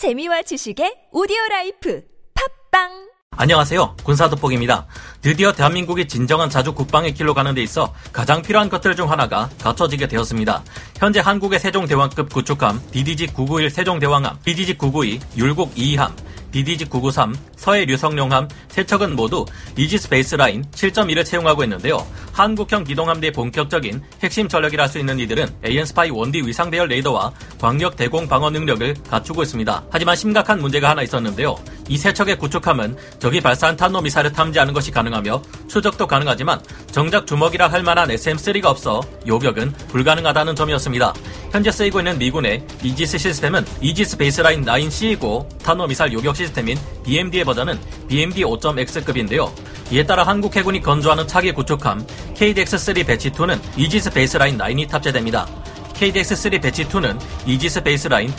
재미와 지식의 오디오 라이프 팟빵 안녕하세요. 군사도폭입니다. 드디어 대한민국이 진정한 자주 국방의 길로 가는 데 있어 가장 필요한 것들 중 하나가 갖춰지게 되었습니다. 현재 한국의 세종대왕급 구축함 DDG-991 세종대왕함, DDG-992 율곡이이함, DDG-993, 서해 류성룡함 세 척은 모두 이지스 baseline 7.1을 채용하고 있는데요. 한국형 기동함대의 본격적인 핵심 전력이라 할 수 있는 이들은 AN/SPY-1D 위상 대열 레이더와 광역 대공 방어 능력을 갖추고 있습니다. 하지만 심각한 문제가 하나 있었는데요. 이 세 척의 구축함은 적이 발사한 탄도미사일을 탐지하는 것이 가능하며 추적도 가능하지만 정작 주먹이라 할 만한 SM-3가 없어 요격은 불가능하다는 점이었습니다. 현재 쓰이고 있는 미군의 이지스 시스템은 이지스 baseline 9C이고 탄도미사일 요격 시스템인 BMD의 버전은 BMD 5.X급인데요. 이에 따라 한국 해군이 건조하는 차기 구축함 KDX-3 배치2는 이지스 baseline 9이 탑재됩니다. KDX-3 배치2는 이지스 베이스라인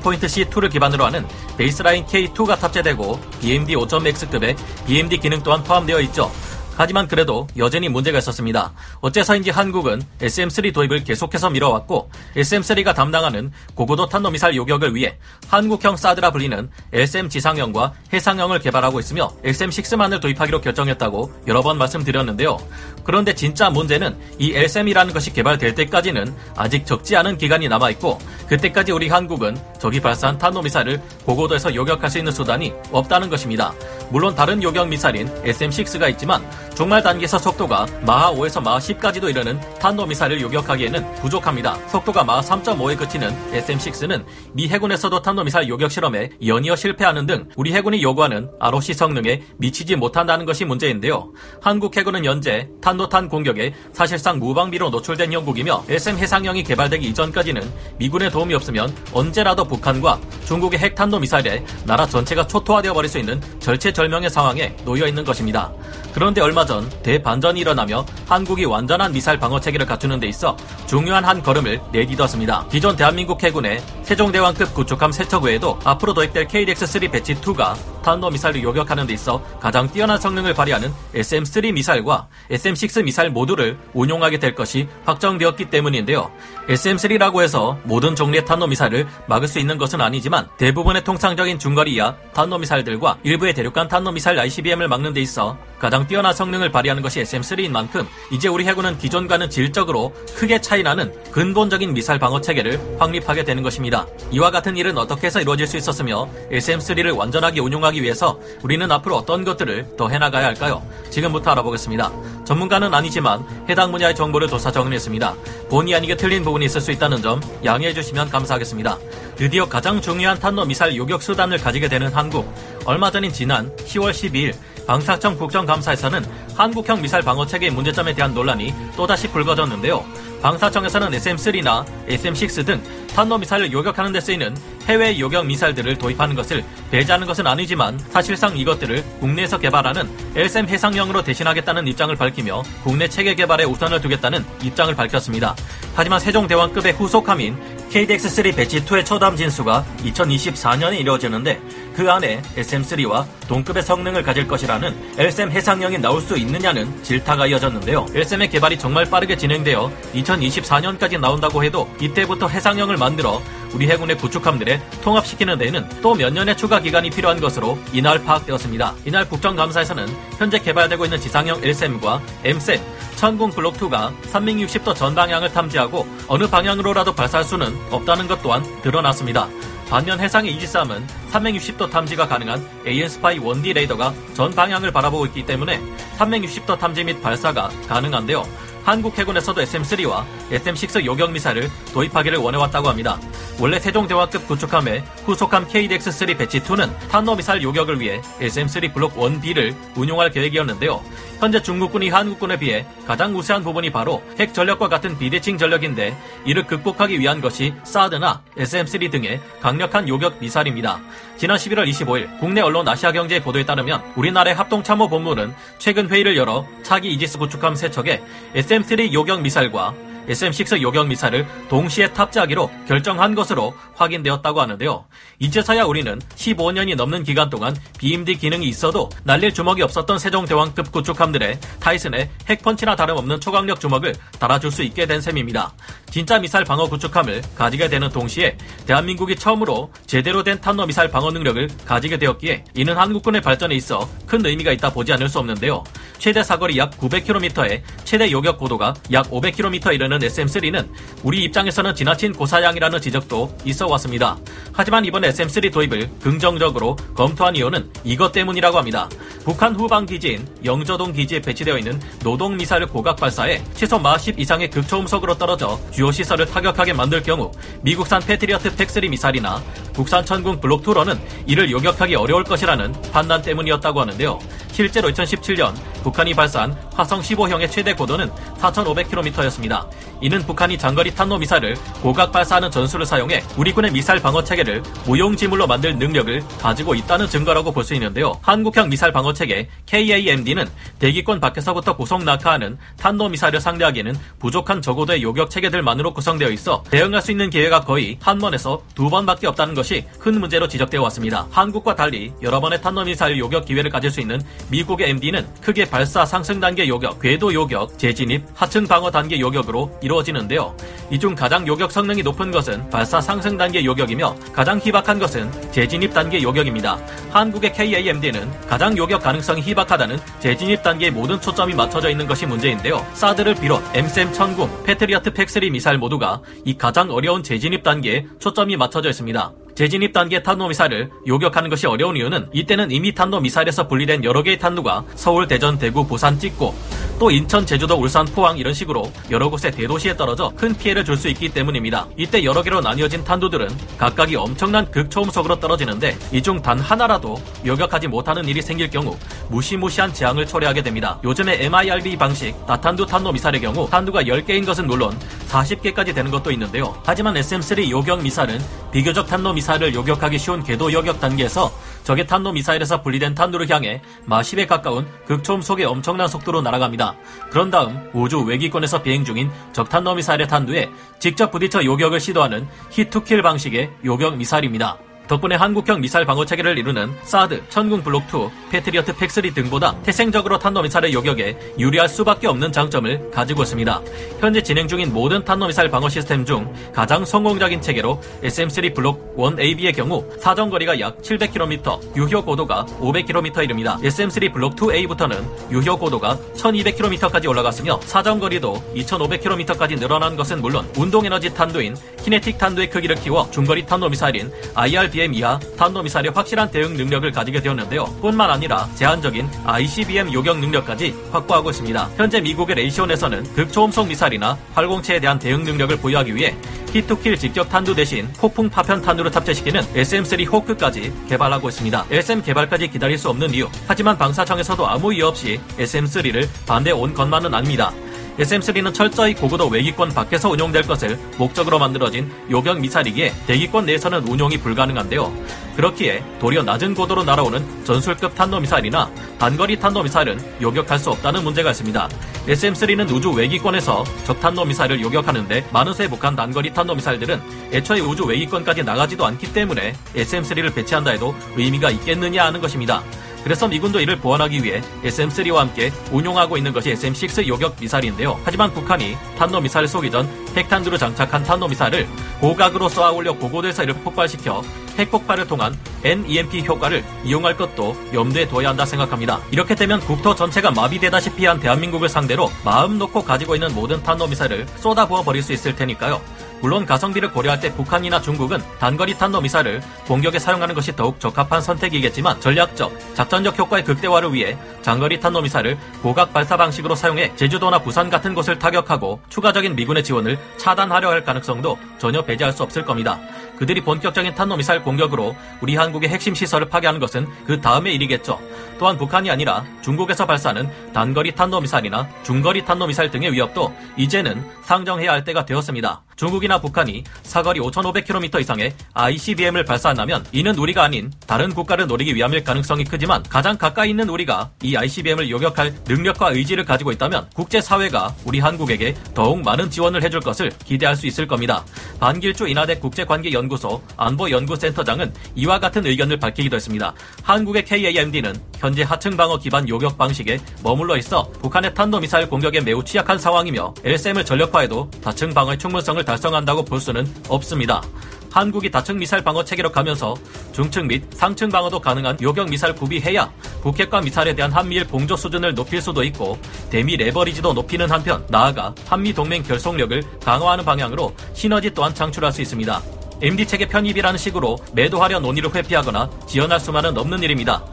9.C2를 기반으로 하는 베이스라인 K2가 탑재되고 BMD 5.X급의 BMD 기능 또한 포함되어 있죠. 하지만 그래도 여전히 문제가 있었습니다. 어째서인지 한국은 SM-3 도입을 계속해서 미뤄왔고 SM-3가 담당하는 고고도 탄도미사일 요격을 위해 한국형 사드라 불리는 SM 지상형과 해상형을 개발하고 있으며 SM-6만을 도입하기로 결정했다고 여러 번 말씀드렸는데요. 그런데 진짜 문제는 이 LSM이라는 것이 개발될 때까지는 아직 적지 않은 기간이 남아있고 그때까지 우리 한국은 적이 발사한 탄도미사일을 고고도에서 요격할 수 있는 수단이 없다는 것입니다. 물론 다른 요격 미사일인 SM-6가 있지만 종말 단계에서 속도가 마하 5에서 마하 10까지도 이르는 탄도미사일을 요격하기에는 부족합니다. 속도가 마하 3.5에 그치는 SM-6는 미 해군에서도 탄도미사일 요격 실험에 연이어 실패하는 등 우리 해군이 요구하는 ROC 성능에 미치지 못한다는 것이 문제인데요. 한국 해군은 현재 탄도탄 공격에 사실상 무방비로 노출된 형국이며 SM 해상형이 개발되기 이전까지는 미군의 도움이 없으면 언제라도 북한과 중국의 핵탄도 미사일에 나라 전체가 초토화되어 버릴 수 있는 절체절명의 상황에 놓여 있는 것입니다. 그런데 얼마 전 대반전이 일어나며 한국이 완전한 미사일 방어 체계를 갖추는 데 있어 중요한 한 걸음을 내딛었습니다. 기존 대한민국 해군의 세종대왕급 구축함 세척 외에도 앞으로 도입될 KDX-3 배치 2가 탄도 미사일을 요격하는 데 있어 가장 뛰어난 성능을 발휘하는 SM-3 미사일과 SM-6 미사일 모두를 운용하게 될 것이 확정되었기 때문인데요. SM-3라고 해서 모든 종류의 탄도 미사일을 막을 수 있는 것은 아니지만 대부분의 통상적인 중거리 이하 탄도 미사일들과 일부의 대륙간 탄도 미사일 ICBM을 막는 데 있어 가장 뛰어난 성능을 발휘하는 것이 SM3인 만큼 이제 우리 해군은 기존과는 질적으로 크게 차이나는 근본적인 미사일 방어 체계를 확립하게 되는 것입니다. 이와 같은 일은 어떻게 해서 이루어질 수 있었으며 SM3를 완전하게 운용하기 위해서 우리는 앞으로 어떤 것들을 더 해나가야 할까요? 지금부터 알아보겠습니다. 전문가는 아니지만 해당 분야의 정보를 조사 정리했습니다. 본의 아니게 틀린 부분이 있을 수 있다는 점 양해해 주시면 감사하겠습니다. 드디어 가장 중요한 탄도 미사일 요격 수단을 가지게 되는 한국. 얼마 전인 지난 10월 12일 방사청 국정감사에서는 한국형 미사일 방어 체계의 문제점에 대한 논란이 또다시 불거졌는데요. 방사청에서는 SM3나 SM6 등 탄도미사일을 요격하는 데 쓰이는 해외 요격 미사일들을 도입하는 것을 배제하는 것은 아니지만 사실상 이것들을 국내에서 개발하는 LSM 해상형으로 대신하겠다는 입장을 밝히며 국내 체계 개발에 우선을 두겠다는 입장을 밝혔습니다. 하지만 세종대왕급의 후속함인 KDX-3 배치2의 초담 진수가 2024년에 이루어지는데 그 안에 SM3와 동급의 성능을 가질 것이라는 LSM 해상형이 나올 수 있느냐는 질타가 이어졌는데요. LSM의 개발이 정말 빠르게 진행되어 2024년까지 나온다고 해도 이때부터 해상형을 만들어 우리 해군의 구축함들에 통합시키는 데에는 또 몇 년의 추가 기간이 필요한 것으로 이날 파악되었습니다. 이날 국정감사에서는 현재 개발되고 있는 지상형 LSM과 MSM, 천궁 블록2가 360도 전 방향을 탐지하고 어느 방향으로라도 발사할 수는 없다는 것 또한 드러났습니다. 반면 해상의 이지스함은 360도 탐지가 가능한 AN-스파이 1D 레이더가 전 방향을 바라보고 있기 때문에 360도 탐지 및 발사가 가능한데요. 한국 해군에서도 SM3와 SM6 요격 미사일을 도입하기를 원해왔다고 합니다. 원래 세종대왕급 구축함의 후속함 KDX-3 배치2는 탄도 미사일 요격을 위해 SM3 블록 1B를 운용할 계획이었는데요. 현재 중국군이 한국군에 비해 가장 우세한 부분이 바로 핵 전력과 같은 비대칭 전력인데 이를 극복하기 위한 것이 사드나 SM3 등의 강력한 요격 미사일입니다. 지난 11월 25일 국내 언론 아시아경제 보도에 따르면 우리나라의 합동참모본부는 최근 회의를 열어 차기 이지스 구축함 세척에 SM3 요격 미사일과 SM6 요격 미사일을 동시에 탑재하기로 결정한 것으로 확인되었다고 하는데요. 이제서야 우리는 15년이 넘는 기간 동안 BMD 기능이 있어도 날릴 주먹이 없었던 세종대왕급 구축함들의 타이슨의 핵펀치나 다름없는 초강력 주먹을 달아줄 수 있게 된 셈입니다. 진짜 미사일 방어 구축함을 가지게 되는 동시에 대한민국이 처음으로 제대로 된 탄도 미사일 방어 능력을 가지게 되었기에 이는 한국군의 발전에 있어 큰 의미가 있다 보지 않을 수 없는데요. 최대 사거리 약 900km에 최대 요격 고도가 약 500km 이르는 SM3는 우리 입장에서는 지나친 고사양이라는 지적도 있어 왔습니다. 하지만 이번 SM3 도입을 긍정적으로 검토한 이유는 이것 때문이라고 합니다. 북한 후방 기지인 영저동 기지에 배치되어 있는 노동 미사일 고각 발사에 최소 마 10 이상의 극초음속으로 떨어져 주요 시설을 타격하게 만들 경우 미국산 패트리어트 팩3 미사일이나 국산 천궁 블록2로는 이를 요격하기 어려울 것이라는 판단 때문이었다고 하는데요. 실제로 2017년 북한이 발사한 화성 15형의 최대 고도는 4,500km였습니다. 이는 북한이 장거리 탄도 미사일을 고각 발사하는 전술을 사용해 우리 군의 미사일 방어 체계를 무용지물로 만들 능력을 가지고 있다는 증거라고 볼 수 있는데요. 한국형 미사일 방어 체계 KAMD는 대기권 밖에서부터 고속 낙하하는 탄도 미사일을 상대하기에는 부족한 저고도의 요격 체계들만으로 구성되어 있어 대응할 수 있는 기회가 거의 한 번에서 두 번밖에 없다는 것이 큰 문제로 지적되어 왔습니다. 한국과 달리 여러 번의 탄도 미사일 요격 기회를 가질 수 있는 미국의 MD는 크게 발사 상승 단계 요격, 궤도 요격, 재진입, 하층 방어 단계 요격으로 이루어지는데요. 이 중 가장 요격 성능이 높은 것은 발사 상승 단계 요격이며 가장 희박한 것은 재진입 단계 요격입니다. 한국의 KAMD는 가장 요격 가능성이 희박하다는 재진입 단계의 모든 초점이 맞춰져 있는 것이 문제인데요. 사드를 비롯 MSM 천궁, 패트리어트 팩3 미사일 모두가 이 가장 어려운 재진입 단계에 초점이 맞춰져 있습니다. 재진입 단계 탄도미사일을 요격하는 것이 어려운 이유는 이때는 이미 탄도미사일에서 분리된 여러 개의 탄두가 서울, 대전, 대구, 부산 찍고 또 인천, 제주도, 울산, 포항 이런 식으로 여러 곳의 대도시에 떨어져 큰 피해를 줄 수 있기 때문입니다. 이때 여러 개로 나뉘어진 탄두들은 각각이 엄청난 극초음속으로 떨어지는데 이 중 단 하나라도 요격하지 못하는 일이 생길 경우 무시무시한 재앙을 초래하게 됩니다. 요즘의 MIRB 방식 다탄두 탄도 미사일의 경우 탄두가 10개인 것은 물론 40개까지 되는 것도 있는데요. 하지만 SM3 요격 미사일은 비교적 탄도 미사일을 요격하기 쉬운 궤도 요격 단계에서 적의 탄도 미사일에서 분리된 탄두를 향해 마 10에 가까운 극초음속의 엄청난 속도로 날아갑니다. 그런 다음 우주 외기권에서 비행 중인 적 탄도 미사일의 탄두에 직접 부딪혀 요격을 시도하는 히투킬 방식의 요격 미사일입니다. 덕분에 한국형 미사일 방어 체계를 이루는 사드, 천궁 블록2, 패트리어트 팩3 등보다 태생적으로 탄도미사일의 요격에 유리할 수밖에 없는 장점을 가지고 있습니다. 현재 진행 중인 모든 탄도미사일 방어 시스템 중 가장 성공적인 체계로 SM3 블록 1AB의 경우 사정거리가 약 700km, 유효 고도가 500km 이릅니다. SM3 블록 2A부터는 유효 고도가 1200km까지 올라갔으며 사정거리도 2500km까지 늘어난 것은 물론 운동에너지 탄두인 키네틱 탄두의 크기를 키워 중거리 탄도미사일인 IRB ICBM 이하 탄도미사일의 확실한 대응 능력을 가지게 되었는데요. 뿐만 아니라 제한적인 ICBM 요격 능력까지 확보하고 있습니다. 현재 미국의 레이시온에서는 극초음속 미사일이나 활공체에 대한 대응 능력을 보유하기 위해 히투킬 직접 탄두 대신 폭풍 파편 탄두를 탑재시키는 SM3 호크까지 개발하고 있습니다. SM 개발까지 기다릴 수 없는 이유. 하지만 방사청에서도 아무 이유 없이 SM3를 반대 온 것만은 아닙니다. SM3는 철저히 고고도 외기권 밖에서 운용될 것을 목적으로 만들어진 요격 미사일이기에 대기권 내에서는 운용이 불가능한데요. 그렇기에 도리어 낮은 고도로 날아오는 전술급 탄도미사일이나 단거리 탄도미사일은 요격할 수 없다는 문제가 있습니다. SM3는 우주 외기권에서 적탄도미사일을 요격하는데 새 북한 단거리 탄도미사일들은 애초에 우주 외기권까지 나가지도 않기 때문에 SM3를 배치한다 해도 의미가 있겠느냐 하는 것입니다. 그래서 미군도 이를 보완하기 위해 SM3와 함께 운용하고 있는 것이 SM6 요격 미사일인데요. 하지만 북한이 탄도 미사일 쏘기 전 핵탄두로 장착한 탄도 미사일을 고각으로 쏘아 올려 고고도에서 이를 폭발시켜 핵폭발을 통한 NEMP 효과를 이용할 것도 염두에 둬야 한다 생각합니다. 이렇게 되면 국토 전체가 마비되다시피 한 대한민국을 상대로 마음 놓고 가지고 있는 모든 탄도 미사일을 쏟아부어 버릴 수 있을 테니까요. 물론 가성비를 고려할 때 북한이나 중국은 단거리 탄도 미사일을 공격에 사용하는 것이 더욱 적합한 선택이겠지만 전략적, 작전적 효과의 극대화를 위해 장거리 탄도 미사일을 고각 발사 방식으로 사용해 제주도나 부산 같은 곳을 타격하고 추가적인 미군의 지원을 차단하려 할 가능성도 전혀 배제할 수 없을 겁니다. 그들이 본격적인 탄도미사일 공격으로 우리 한국의 핵심 시설을 파괴하는 것은 그 다음의 일이겠죠. 또한 북한이 아니라 중국에서 발사하는 단거리 탄도미사일이나 중거리 탄도미사일 등의 위협도 이제는 상정해야 할 때가 되었습니다. 중국이나 북한이 사거리 5,500km 이상의 ICBM을 발사한다면 이는 우리가 아닌 다른 국가를 노리기 위함일 가능성이 크지만 가장 가까이 있는 우리가 이 ICBM을 요격할 능력과 의지를 가지고 있다면 국제사회가 우리 한국에게 더욱 많은 지원을 해줄 것을 기대할 수 있을 겁니다. 반길주 인하대 국제관계연구소 안보연구센터장은 이와 같은 의견을 밝히기도 했습니다. 한국의 KAMD는 현재 하층 방어 기반 요격 방식에 머물러 있어 북한의 탄도미사일 공격에 매우 취약한 상황이며 LSM을 전력화해도 다층 방어의 충분성을 달성한다고 볼 수는 없습니다. 한국이 다층 미사일 방어 체계로 가면서 중층 및 상층 방어도 가능한 요격 미사일 구비해야 북핵과 미사일에 대한 한미일 공조 수준을 높일 수도 있고 대미 레버리지도 높이는 한편 나아가 한미 동맹 결속력을 강화하는 방향으로 시너지 또한 창출할 수 있습니다. MD 체계 편입이라는 식으로 매도하려 논의를 회피하거나 지연할 수만은 없는 일입니다.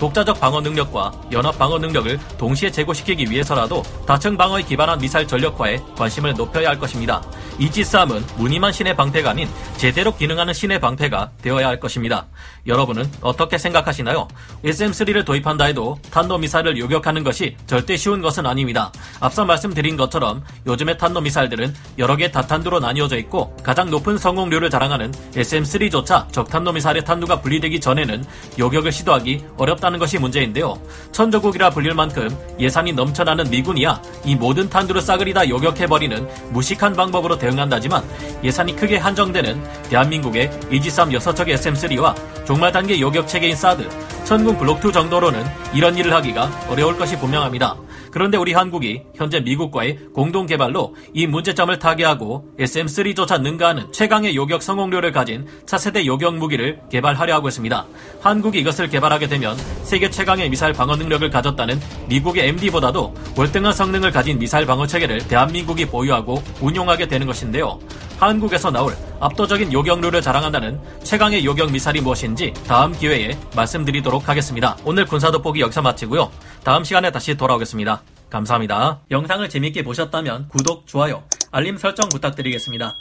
독자적 방어 능력과 연합 방어 능력을 동시에 제고시키기 위해서라도 다층 방어에 기반한 미사일 전력화에 관심을 높여야 할 것입니다. 이지스함은 무늬만 신의 방패가 아닌 제대로 기능하는 신의 방패가 되어야 할 것입니다. 여러분은 어떻게 생각하시나요? SM3를 도입한다 해도 탄도미사일을 요격하는 것이 절대 쉬운 것은 아닙니다. 앞서 말씀드린 것처럼 요즘의 탄도미사일들은 여러 개 다탄두로 나뉘어져 있고 가장 높은 성공률을 자랑하는 SM3조차 적탄도미사일의 탄두가 분리되기 전에는 요격을 시도하기 어렵다는 것이 문제인데요. 천조국이라 불릴 만큼 예산이 넘쳐나는 미군이야 이 모든 탄두를 싸그리 다 요격해버리는 무식한 방법으로 대응한다지만 예산이 크게 한정되는 대한민국의 이지삼 6척의 SM3와 종말 단계 요격 체계인 사드, 천군 블록2 정도로는 이런 일을 하기가 어려울 것이 분명합니다. 그런데 우리 한국이 현재 미국과의 공동 개발로 이 문제점을 타개하고 SM3조차 능가하는 최강의 요격 성공률을 가진 차세대 요격 무기를 개발하려 하고 있습니다. 한국이 이것을 개발하게 되면 세계 최강의 미사일 방어 능력을 가졌다는 미국의 MD보다도 월등한 성능을 가진 미사일 방어 체계를 대한민국이 보유하고 운용하게 되는 것인데요. 한국에서 나올 압도적인 요격률을 자랑한다는 최강의 요격 미사일이 무엇인지 다음 기회에 말씀드리도록 하겠습니다. 오늘 군사 돋보기 여기서 마치고요. 다음 시간에 다시 돌아오겠습니다. 감사합니다. 영상을 재밌게 보셨다면 구독, 좋아요, 알림 설정 부탁드리겠습니다.